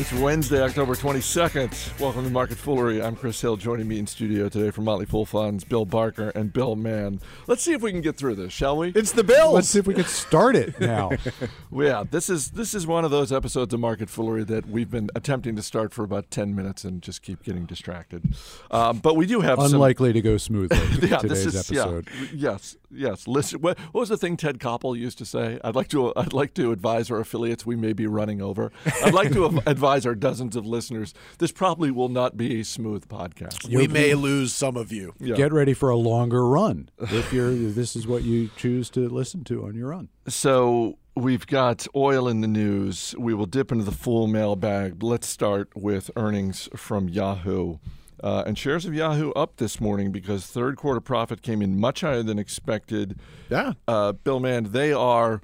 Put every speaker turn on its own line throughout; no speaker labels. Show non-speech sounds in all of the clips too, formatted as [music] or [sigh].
It's Wednesday, October 22nd. Welcome to Market Foolery. I'm Chris Hill. Joining me in studio today from Motley Fool Funds, Bill Barker and Bill Mann. Let's see if we can get through this, shall we?
It's the Bills.
Let's see if we can start it now. [laughs]
yeah, this is this is one of those episodes of Market Foolery that we've been attempting to start for about 10 minutes and just keep getting distracted. Um, but we do have
unlikely to go smoothly. [laughs]
yeah,
today's
this is
episode.
yeah, yes, yes. Listen, what, what was the thing Ted Koppel used to say? I'd like to I'd like to advise our affiliates we may be running over. I'd like to [laughs] advise our dozens of listeners this probably will not be a smooth podcast.
we may lose some of you.
Yeah.
Get ready for a longer run if you're. if this is what you choose to listen to on your run.
So we've got oil in the news. We will dip into the full mailbag. Let's start with earnings from Yahoo. Uh, and shares of Yahoo up this morning because third quarter profit came in much higher than expected.
Yeah.
Uh, Bill Mann, they are,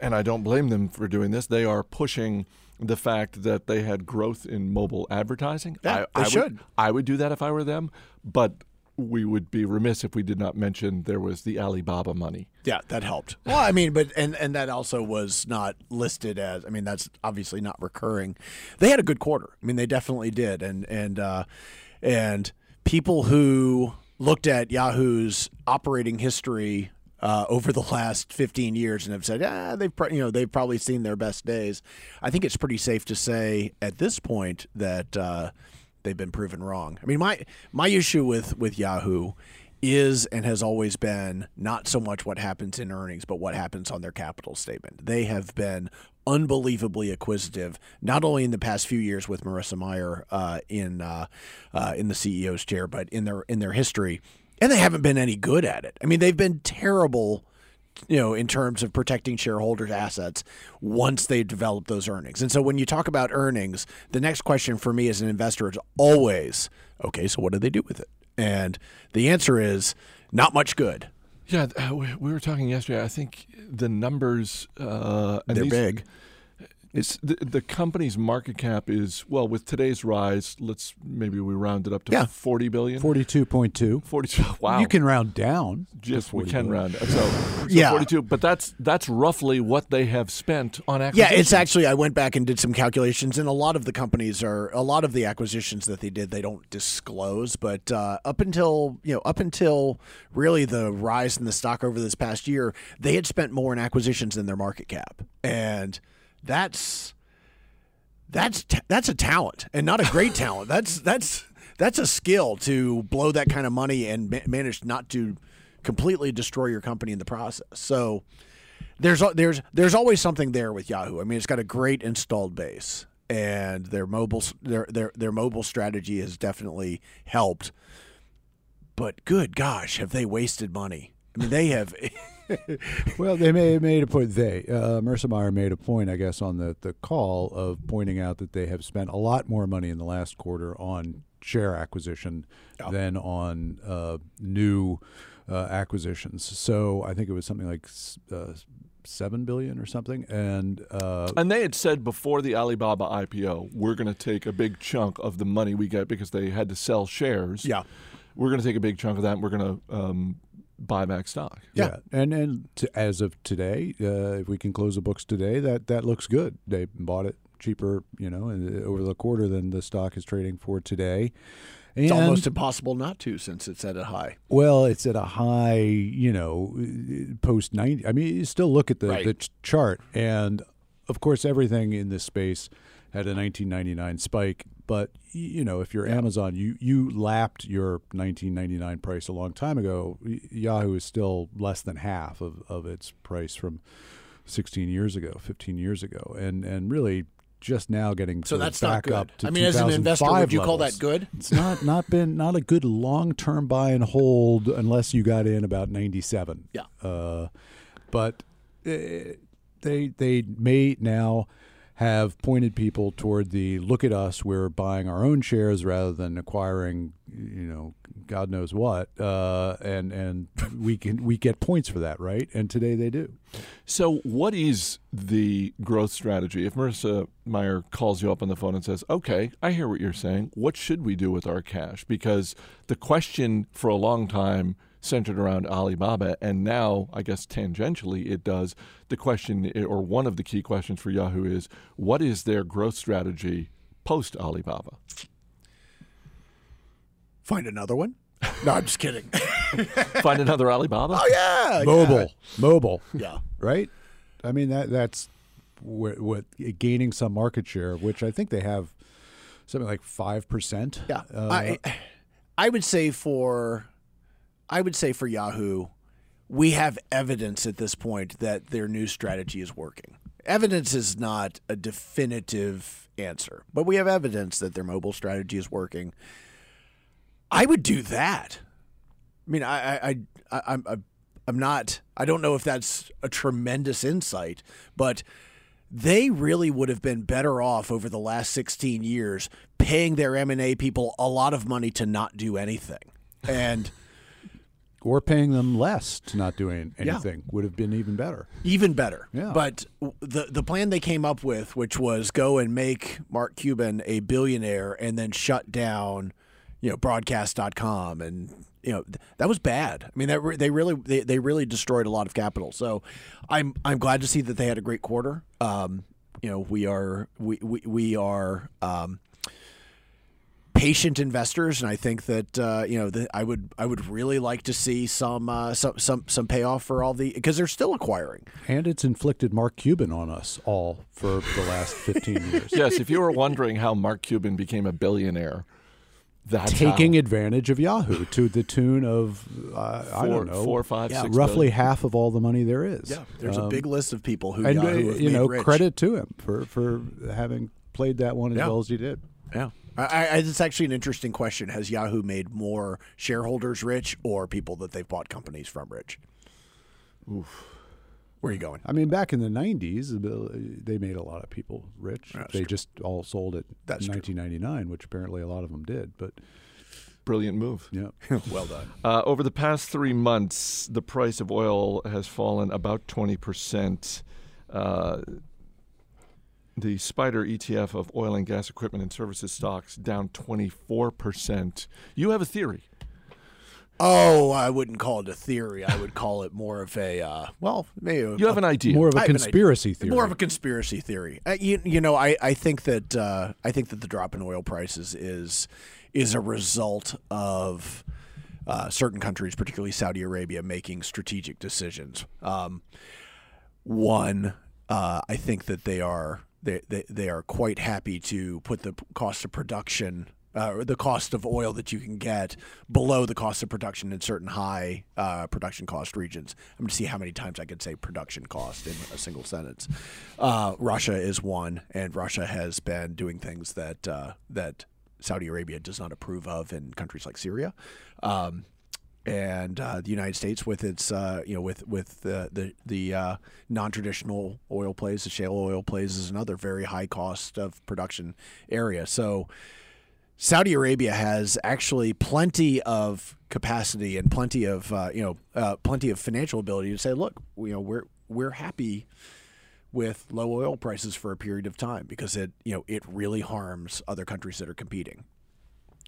and I don't blame them for doing this, they are pushing the fact that they had growth in mobile advertising.
Yeah,
I,
they
I
should.
Would, I would do that if I were them, but we would be remiss if we did not mention there was the Alibaba money.
Yeah, that helped. Well, I mean, but and and that also was not listed as. I mean, that's obviously not recurring. They had a good quarter. I mean, they definitely did. And and uh, and people who looked at Yahoo's operating history uh, over the last 15 years and have said, ah, they've you know they've probably seen their best days. I think it's pretty safe to say at this point that uh, they've been proven wrong. I mean, my my issue with with Yahoo is and has always been not so much what happens in earnings, but what happens on their capital statement. They have been unbelievably acquisitive, not only in the past few years with Marissa Mayer uh, in uh, uh, in the CEO's chair, but in their in their history, and they haven't been any good at it. I mean, they've been terrible. You know, in terms of protecting shareholders' assets once they develop those earnings. And so when you talk about earnings, the next question for me as an investor is always, okay, so what do they do with it? And the answer is not much good.
Yeah, uh, we, we were talking yesterday. I think the numbers uh,
they're
these-
big.
It's the, the company's market cap is well with today's rise. Let's maybe we round it up to
Yeah.
forty billion.
Forty-two point two.
Forty-two. [laughs] Wow.
You can round down.
Just we can round. So, so
Yeah.
forty-two. But that's that's roughly what they have spent on acquisitions.
Yeah, it's actually I went back and did some calculations, and a lot of the companies are a lot of the acquisitions that they did they don't disclose, but uh, up until you know up until really the rise in the stock over this past year, they had spent more in acquisitions than their market cap, and that's that's that's a talent and not a great talent. That's that's that's a skill to blow that kind of money and ma- manage not to completely destroy your company in the process. So there's there's there's always something there with Yahoo. I mean, it's got a great installed base, and their mobile their their their mobile strategy has definitely helped. But good gosh, have they wasted money? I mean, they have. [laughs]
Well, they may made a point. They uh, Marissa Mayer made a point, I guess, on the the call of pointing out that they have spent a lot more money in the last quarter on share acquisition than on uh, new uh, acquisitions. So I think it was something like uh, seven billion or something, and uh,
And they had said before the Alibaba IPO, we're going to take a big chunk of the money we get because they had to sell shares.
Yeah.
We're going to take a big chunk of that and we're going to um, buy back stock.
Yeah, and and to, as of today, uh, if we can close the books today, that that looks good. They bought it cheaper, you know, over the quarter than the stock is trading for today. And,
It's almost impossible not to since it's at a high.
well, it's at a high, you know, post ninety. I mean, you still look at the
Right.
the chart, and of course, everything in this space had a 1999 spike. But you know, if you're Amazon, you you lapped your 1999 price a long time ago. Yahoo is still less than half of, of its price from 16 years ago, 15 years ago, and and really just now getting
So that's not
back
good.
up to
I mean, as an investor,
2005
would you call that
levels.
good?
It's not not been not a good long term buy and hold unless you got in about 97.
Yeah.
Uh, but uh, they they may now have pointed people toward the look at us, we're buying our own shares rather than acquiring, you know, God knows what, uh, and and we can we get points for that, right? And today they do.
So, what is the growth strategy? If Marissa Mayer calls you up on the phone and says, "Okay, I hear what you're saying. What should we do with our cash?" Because the question for a long time centered around Alibaba. And now, I guess tangentially, it does. The question, or one of the key questions for Yahoo is what is their growth strategy post Alibaba?
Find another one. No, I'm just kidding. [laughs]
Find another Alibaba?
oh yeah,
Mobile, mobile,
Yeah.
right? I mean that that's what, what gaining some market share, which I think they have something like five percent.
Yeah,
uh,
I, I would say for, I would say for Yahoo, we have evidence at this point that their new strategy is working. Evidence is not a definitive answer, but we have evidence that their mobile strategy is working. I would do that. I mean, I, I, I, I'm, I'm- not. I don't know if that's a tremendous insight, but they really would have been better off over the last 16 years paying their M&A people a lot of money to not do anything. And
or paying them less to not doing
Yeah.
anything would have been even better.
even better.
Yeah.
But the the plan they came up with, which was go and make Mark Cuban a billionaire and then shut down, you know, broadcast.com and you know, that was bad. I mean, that re- they really they, they really destroyed a lot of capital. So, I'm I'm glad to see that they had a great quarter. Um, you know, we are we we, we are um, patient investors, and I think that uh, you know the, I would I would really like to see some uh, some some some payoff for all the because they're still acquiring.
And it's inflicted Mark Cuban on us all for the last 15 years.
yes, if you were wondering how Mark Cuban became a billionaire, that's
Taking
how.
advantage of Yahoo to the tune of, uh, I don't know,
four, five,
Yeah,
six
roughly
billion.
half of all the money there is.
Yeah, there's a
Um,
big list of people who
and uh,
Yahoo have
you
made
know
rich.
credit to him for for having played that one as
Yeah.
well as he did.
Yeah, I, I, it's actually an interesting question. Has Yahoo made more shareholders rich or people that they've bought companies from rich? Oof. Where are you going?
I mean, back in the '90s, uh, they made a lot of people rich.
That's
they
true.
just all sold at
That's true.
1999, which apparently a lot of them did. But
Brilliant move.
yeah, [laughs]
well done.
Uh, over the past three months, the price of oil has fallen about 20%. Uh, the SPDR ETF of oil and gas equipment and services stocks down 24%. You have a theory.
Oh, I wouldn't call it a theory. I would call it more of a uh, well, maybe a,
You have an idea.
more of
I
a
have an idea.
conspiracy theory.
More of a conspiracy theory. Uh, you, you know, I, I think that uh, I think that the drop in oil prices is is a result of uh, certain countries, particularly Saudi Arabia, making strategic decisions. Um, one, uh, I think that they are they, they they are quite happy to put the cost of production. Uh, the cost of oil that you can get below the cost of production in certain high uh, production cost regions. I'm going to see how many times I can say production cost in a single sentence. Uh, Russia is one, and Russia has been doing things that uh, that Saudi Arabia does not approve of in countries like Syria. Um, and uh, the United States with its uh, you know with with the the, the uh, non-traditional oil plays, the shale oil plays is another very high cost of production area. So Saudi Arabia has actually plenty of capacity and plenty of uh, you know uh, plenty of financial ability to say, look, you know we're we're happy with low oil prices for a period of time because it you know it really harms other countries that are competing.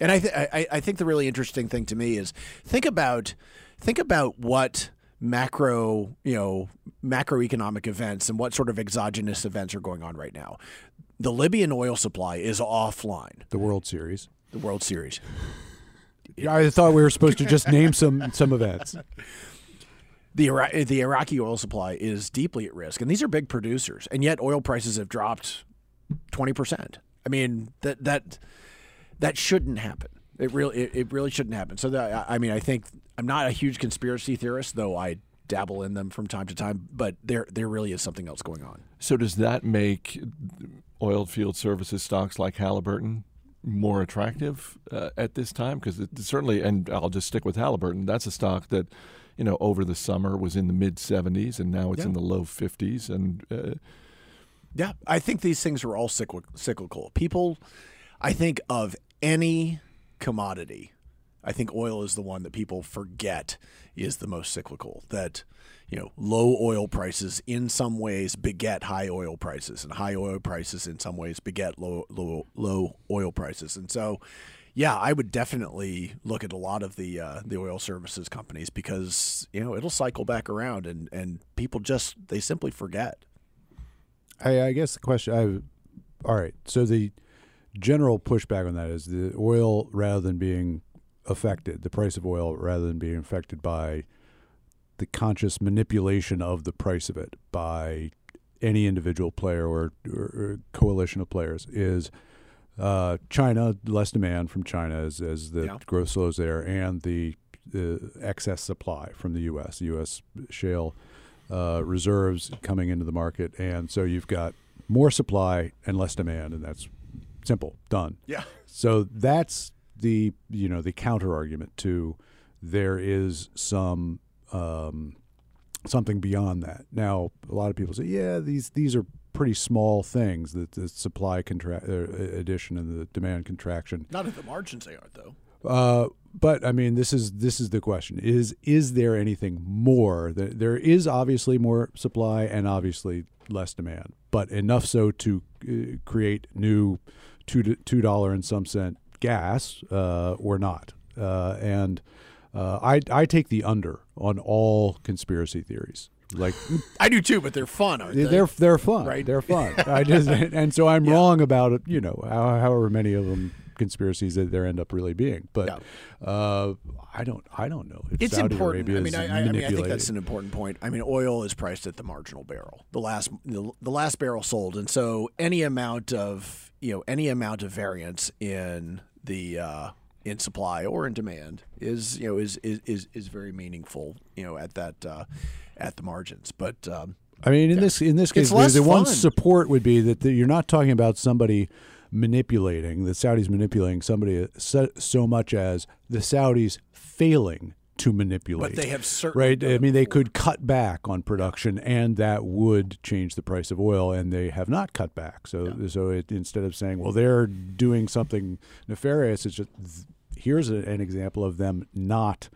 And I, th- I I think the really interesting thing to me is think about think about what macro you know macroeconomic events and what sort of exogenous events are going on right now. The Libyan oil supply is offline.
the World Series.
The World Series.
I thought we were supposed to just name some some events.
The Ira- the Iraqi oil supply is deeply at risk, and these are big producers, and yet oil prices have dropped twenty percent. I mean that that that shouldn't happen. It really it, it really shouldn't happen. So that I I mean I think I'm not a huge conspiracy theorist, though I dabble in them from time to time. But there there really is something else going on.
So, does that make oil field services stocks like Halliburton more attractive uh, at this time? Because certainly, and I'll just stick with Halliburton, that's a stock that, you know, over the summer was in the mid 70s and now it's
Yeah.
in the low 50s. And uh,
Yeah, I think these things are all cyclical. People, I think of any commodity, I think oil is the one that people forget is the most cyclical. That you know, low oil prices in some ways beget high oil prices, and high oil prices in some ways beget low low low oil prices. And so, Yeah, I would definitely look at a lot of the uh, the oil services companies because you know it'll cycle back around and and people just they simply forget.
I, I guess the question I all right. So the general pushback on that is the oil rather than being affected, the price of oil rather than being affected by the conscious manipulation of the price of it by any individual player or, or, coalition of players is uh, China less demand from China as, as the
Yeah.
growth slows there and the, the excess supply from the U.S. U.S. shale uh, reserves coming into the market, and so you've got more supply and less demand, and that's simple, done.
Yeah.
So that's the you know the counter argument to there is some um, something beyond that. Now a lot of people say, yeah, these these are pretty small things that the supply contra- uh, addition and the demand contraction.
Not at the margins they aren't though.
Uh, but I mean, this is this is the question: is is there anything more? That there is obviously more supply and obviously less demand, but enough so to uh, create new two to- two dollar and some cent gas uh, or not? Uh, and uh, I I take the under on all conspiracy theories. Like [laughs]
I do too, but they're fun, aren't they?
they're they're fun,
Right.
They're fun. [laughs] I just and so I'm wrong about it. You know, however many of them conspiracies that there end up really being. But uh, I don't I don't know. If
it's
Saudi
important.
Arabia
I mean, I, I, I mean, I think that's an important point. I mean, oil is priced at the marginal barrel, the last the, the last barrel sold, and so any amount of you know any amount of variance in the uh, in supply or in demand is you know is is is, is very meaningful. You know, at that uh, at the margins, but. Um,
I mean, in this in this case, the, the one support would be that the, you're not talking about somebody manipulating the Saudis manipulating somebody so, so much as the Saudis failing to manipulate.
But they have certainly
right. I mean, they
before.
could cut back on production, and that would change the price of oil, and they have not cut back. So, so it, instead of saying, "Well, they're doing something nefarious," it's just here's a, an example of them not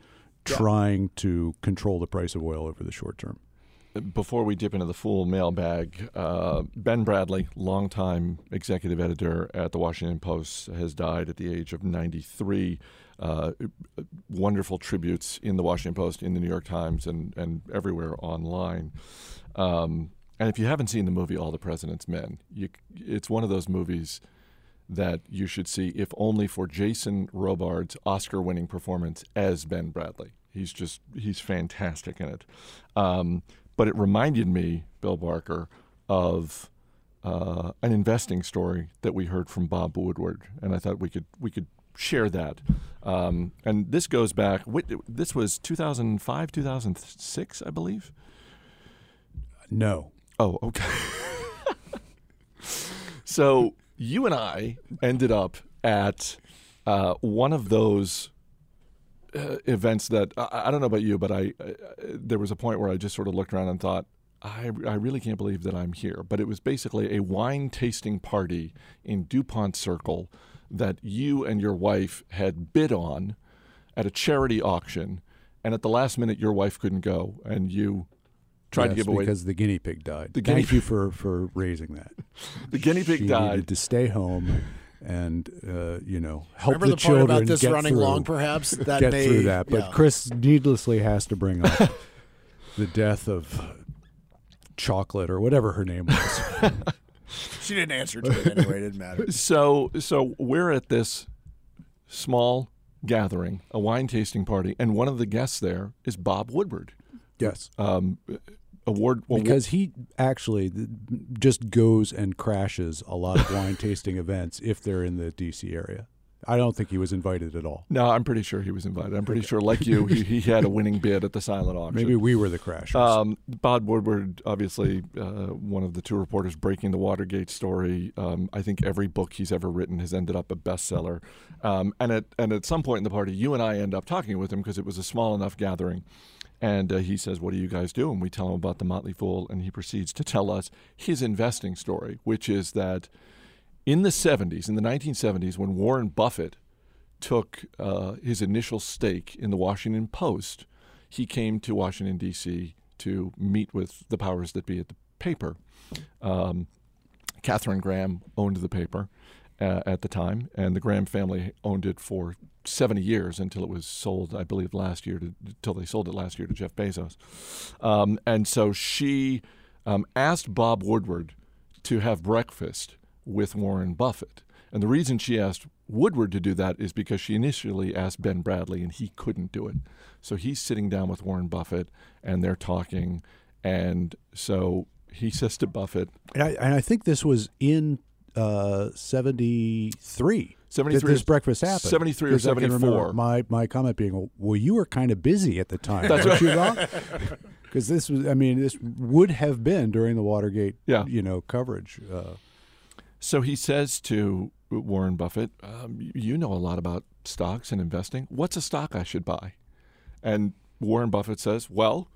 trying to control the price of oil over the short term.
Before we dip into the full mailbag, uh, Ben Bradlee, longtime executive editor at the Washington Post, has died at the age of 93. Uh, wonderful tributes in the Washington Post, in the New York Times, and, and everywhere online. Um, and if you haven't seen the movie All the President's Men, you, it's one of those movies that you should see, if only for Jason Robards' Oscar-winning performance as Ben Bradlee. He's just he's fantastic in it. Um, but it reminded me, Bill Barker, of uh, an investing story that we heard from Bob Woodward, and I thought we could we could share that. Um, and this goes back. This was 2005, 2006, I believe.
No.
Oh, okay. [laughs] so you and I ended up at uh, one of those uh, events that I, I don't know about you, but I uh, there was a point where I just sort of looked around and thought. I, I really can't believe that I'm here. But it was basically a wine tasting party in DuPont Circle that you and your wife had bid on at a charity auction. And at the last minute, your wife couldn't go, and you tried to
Yes,
give away
because the guinea pig died.
The guinea
Thank you for for raising that. [laughs]
the guinea pig
she
died.
needed to stay home and uh, you know help
remember
the,
the, part
children
about this
get
running
through,
long, perhaps [laughs] that
get
may,
through that. But
yeah.
Chris needlessly has to bring up [laughs] the death of chocolate or whatever her name was. [laughs]
she didn't answer to it anyway. It didn't matter.
So so we're at this small gathering, a wine tasting party, and one of the guests there is Bob Woodward,
yes.
um, award well,
Because he actually just goes and crashes a lot of wine [laughs] tasting events if they're in the DC area. I don't think he was invited at all.
no, I'm pretty sure he was invited. I'm pretty sure, like you, he, he had a winning bid at the silent [laughs] auction.
Maybe we were the crashers.
Um, Bob Woodward, obviously uh, one of the two reporters breaking the Watergate story. Um, I think every book he's ever written has ended up a bestseller. Um, and at and at some point in the party, you and I end up talking with him because it was a small enough gathering. And uh, he says, "What do you guys do?" And we tell him about the Motley Fool, and he proceeds to tell us his investing story, which is that in the 70s, in the 1970s, when Warren Buffett took uh, his initial stake in the Washington Post, he came to Washington, D.C. to meet with the powers that be at the paper. Um, Katharine Graham owned the paper. Uh, at the time, and the Graham family owned it for 70 years until it was sold, I believe, last year to, until they sold it last year to Jeff Bezos. Um, and so she um, asked Bob Woodward to have breakfast with Warren Buffett. And the reason she asked Woodward to do that is because she initially asked Ben Bradlee and he couldn't do it. So he's sitting down with Warren Buffett and they're talking. And so he says to Buffett,
And I, and I think this was in uh, 73.
73
that this breakfast happened.
73 or
I can remember
74.
My, my comment being, well, you were kind of busy at the time.
That's
weren't you? Because [laughs] this was, I mean, this would have been during the Watergate,
Yeah.
you know, coverage. Uh,
So he says to Warren Buffett, um, You know a lot about stocks and investing. What's a stock I should buy? And Warren Buffett says, Well,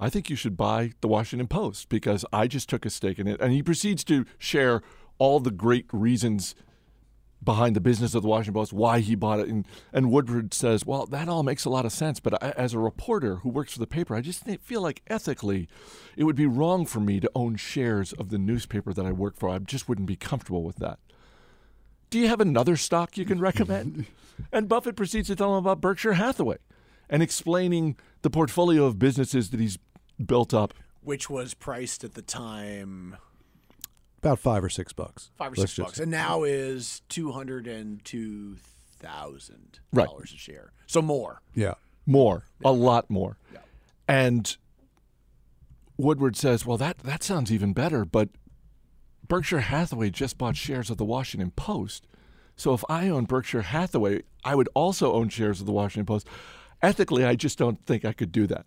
I think you should buy the Washington Post because I just took a stake in it. And he proceeds to share all the great reasons behind the business of the Washington Post, why he bought it. And, and Woodward says, Well, that all makes a lot of sense. But I, as a reporter who works for the paper, I just feel like ethically it would be wrong for me to own shares of the newspaper that I work for. I just wouldn't be comfortable with that. Do you have another stock you can recommend? [laughs] and Buffett proceeds to tell him about Berkshire Hathaway and explaining the portfolio of businesses that he's built up.
which was priced at the time
about five or six bucks.
five or
Let's
six
just-
bucks, and now is two hundred and two thousand
Right.
dollars a share. So more.
Yeah.
More, a lot more.
Yeah.
And Woodward says, "Well, that that sounds even better, but Berkshire Hathaway just bought shares of the Washington Post. So if I own Berkshire Hathaway, I would also own shares of the Washington Post. Ethically, I just don't think I could do that."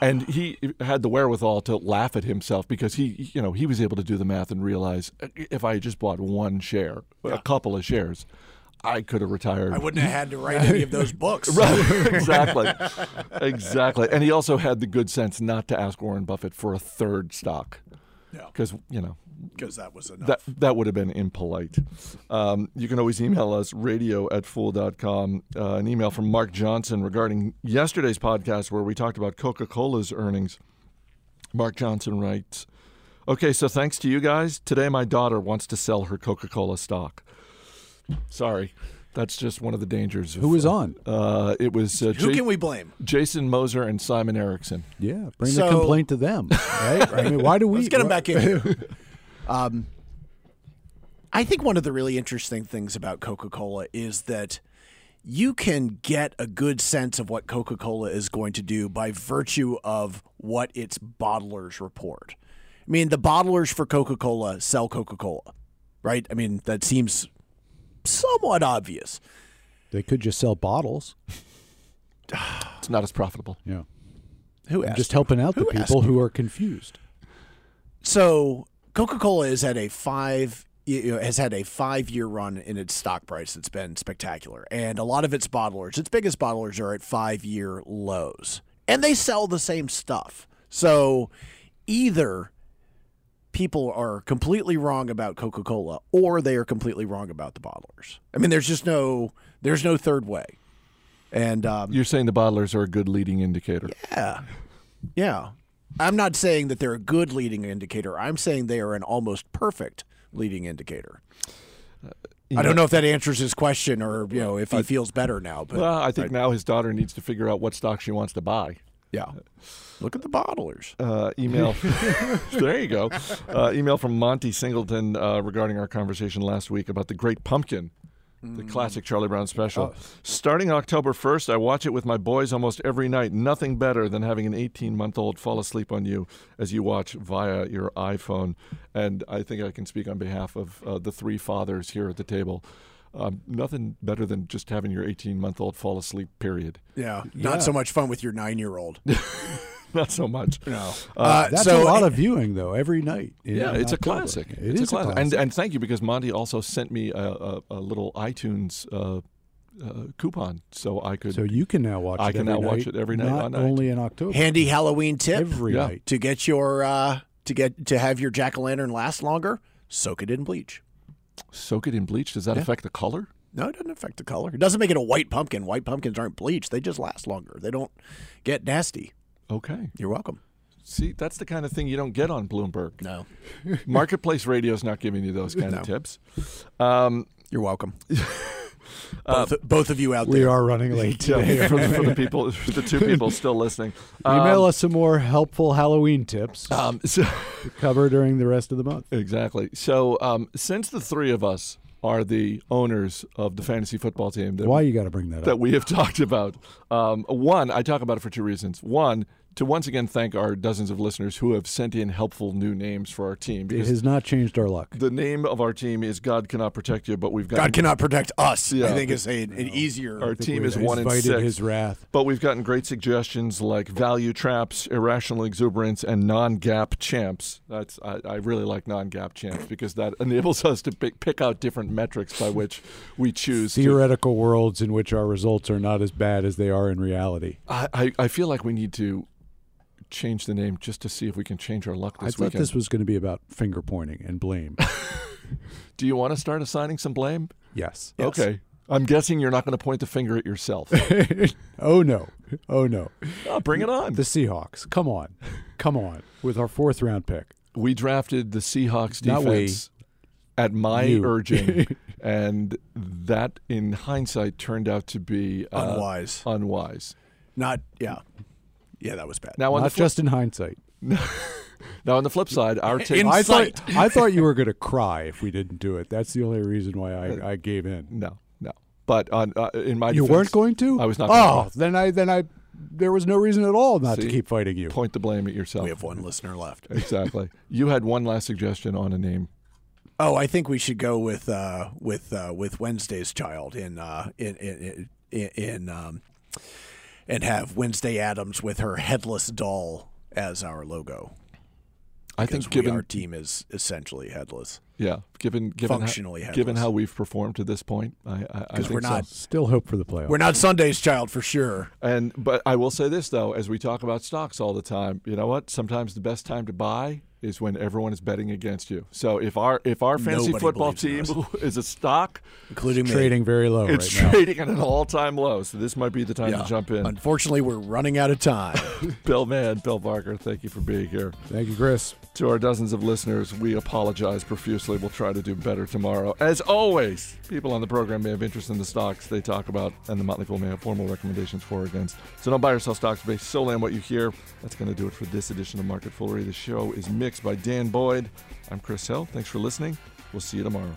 And he had the wherewithal to laugh at himself because he, you know, he was able to do the math and realize uh, if I had just bought one share, a couple of shares, I could have retired.
I wouldn't have had to write any of those [laughs] books.
Right, [laughs] exactly, exactly. And he also had the good sense not to ask Warren Buffett for a third stock,
Yeah.
because you know
Because that was enough.
that that would have been impolite. Um, you can always email us radio at fool.com. Uh, an email from Mark Johnson regarding yesterday's podcast where we talked about Coca Cola's earnings. Mark Johnson writes, "Okay, so thanks to you guys, today my daughter wants to sell her Coca Cola stock. Sorry." That's just one of the dangers. Of,
Who was on?
Uh, it was uh,
Who
Ja-
can we blame?
Jason Moser and Simon Erickson.
Yeah. Bring
So-
the complaint to them. Right? I mean, why do we?
Let's get them back in. here. [laughs] um, I think one of the really interesting things about Coca Cola is that you can get a good sense of what Coca Cola is going to do by virtue of what its bottlers report. I mean, the bottlers for Coca Cola sell Coca Cola, right? I mean, that seems somewhat obvious.
They could just sell bottles.
It's not as profitable.
Yeah.
Who
I'm just helping out the
Who asked
people who are confused.
So Coca Cola is at a five you know, has had a five year run in its stock price that's been spectacular, and a lot of its bottlers, its biggest bottlers, are at five year lows, and they sell the same stuff. So either people are completely wrong about Coca Cola, or they are completely wrong about the bottlers. I mean, there's just no there's no third way. And um,
You're saying the bottlers are a good leading indicator.
yeah. Yeah. I'm not saying that they're a good leading indicator. I'm saying they are an almost perfect leading indicator. I don't know if that answers his question or, you know, if he feels better now, but
Well, I think now his daughter needs to figure out what stock she wants to buy.
Yeah. Look at the bottlers.
Uh, email. [laughs] [laughs] there you go. Uh, email from Monty Singleton uh, regarding our conversation last week about the Great Pumpkin, the classic Charlie Brown special. Starting October 1st, I watch it with my boys almost every night. Nothing better than having an 18 month old fall asleep on you as you watch via your iPhone. And I think I can speak on behalf of uh, the three fathers here at the table. Um, nothing better than just having your 18 month old fall asleep, period.
Yeah.
Yeah.
Not so much fun with your nine year old. [laughs]
Not so much.
No.
Uh,
That's
so
a lot of viewing, though, every night.
Yeah, it's a classic.
It
it's
is
a classic. And and thank you because Monty also sent me a, a, a little iTunes uh, uh, coupon so I could.
so you can now watch it.
I
it
can
every
now watch it every night
Not
on night.
only in October.
handy Halloween tip
every
Yeah.
night.
to get your uh to get to have your jack o' lantern last longer, soak it in bleach.
Soak it in bleach. Does that
Yeah.
affect the color?
No, it doesn't affect the color. It doesn't make it a white pumpkin. White pumpkins aren't bleached. They just last longer. They don't get nasty.
Okay.
You're welcome.
See, that's the kind of thing you don't get on Bloomberg.
No. [laughs]
Marketplace Radio is not giving you those kind
No.
of tips. Um,
You're welcome. [laughs] both, both of you out there.
We are running late
Yeah,
today.
for, for the [laughs] people, for the two people still listening.
Email
Um,
us some more helpful Halloween tips
Um, [laughs] so,
to cover during the rest of the month.
exactly. So, um, since the three of us are the owners of the fantasy football team that
Why you got to bring that
that
up?
we have [laughs] talked about. Um, one, I talk about it for two reasons. One, to once again thank our dozens of listeners who have sent in helpful new names for our team
It has not changed our luck.
the name of our team is God cannot protect you, but we've got
God cannot protect us.
Yeah.
I think is a, an easier.
our team is one in
invited
six.
his wrath.
But we've gotten great suggestions like value traps, irrational exuberance, and non-GAAP champs. That's I, I really like non-GAAP champs because that [laughs] enables us to pick, pick out different metrics by which we choose. To,
Theoretical worlds in which our results are not as bad as they are in reality.
I, I I feel like we need to change the name just to see if we can change our luck this I
thought
weekend.
this was going to be about finger pointing and blame. [laughs] [laughs]
Do you want to start assigning some blame?
yes.
Yes.
Okay. I'm guessing you're not going to point the finger at yourself. [laughs]
oh no. Oh no.
oh, bring it on.
The Seahawks. Come on. Come on. With our fourth round pick.
we drafted the Seahawks defense at my
You.
urging, and that, in hindsight, turned out to be uh,
Unwise.
Unwise.
Not yeah. Yeah, that was bad.
Now, on
Not
the flip,
just in hindsight. [laughs]
now on the flip side, our take.
In
I
sight.
thought I thought you were [laughs] going to cry if we didn't do it. That's the only reason why I, I gave in.
no, no. But on uh, in my
You
defense,
weren't going to?
I was not.
Oh,
going to
then I then I there was no reason at all not
See?
to keep fighting you.
point the blame at yourself.
We have one listener left.
Exactly. [laughs] you had one last suggestion on a name.
Oh, I think we should go with uh, with uh, with Wednesday's child in uh, in in in, in um, and have Wednesday Addams with her headless doll as our logo.
I
Because
think
we,
given
our team is essentially headless.
yeah, given given
Functionally
how, given how we've performed to this point, I I, I
'Cause
think
we're
so.
not-
Still hope for the playoffs.
We're not Sunday's child for sure.
And but I will say this though, as we talk about stocks all the time, you know what? Sometimes the best time to buy is when everyone is betting against you. So if our if our fantasy
Nobody
football team [laughs] is a stock,
including me.
trading very low
it's
right now.
trading at an all time low. So this might be the time
Yeah.
to jump in.
Unfortunately, we're running out of time. [laughs]
Bill Mann, Bill Barker, thank you for being here.
Thank you, Chris.
To our dozens of listeners, we apologize profusely. We'll try to do better tomorrow. As always, people on the program may have interest in the stocks they talk about, and the Motley Fool may have formal recommendations for or against. So don't buy or sell stocks based solely on what you hear. That's going to do it for this edition of Market Foolery. The show is mixed by Dan Boyd. I'm Chris Hill. Thanks for listening. We'll see you tomorrow.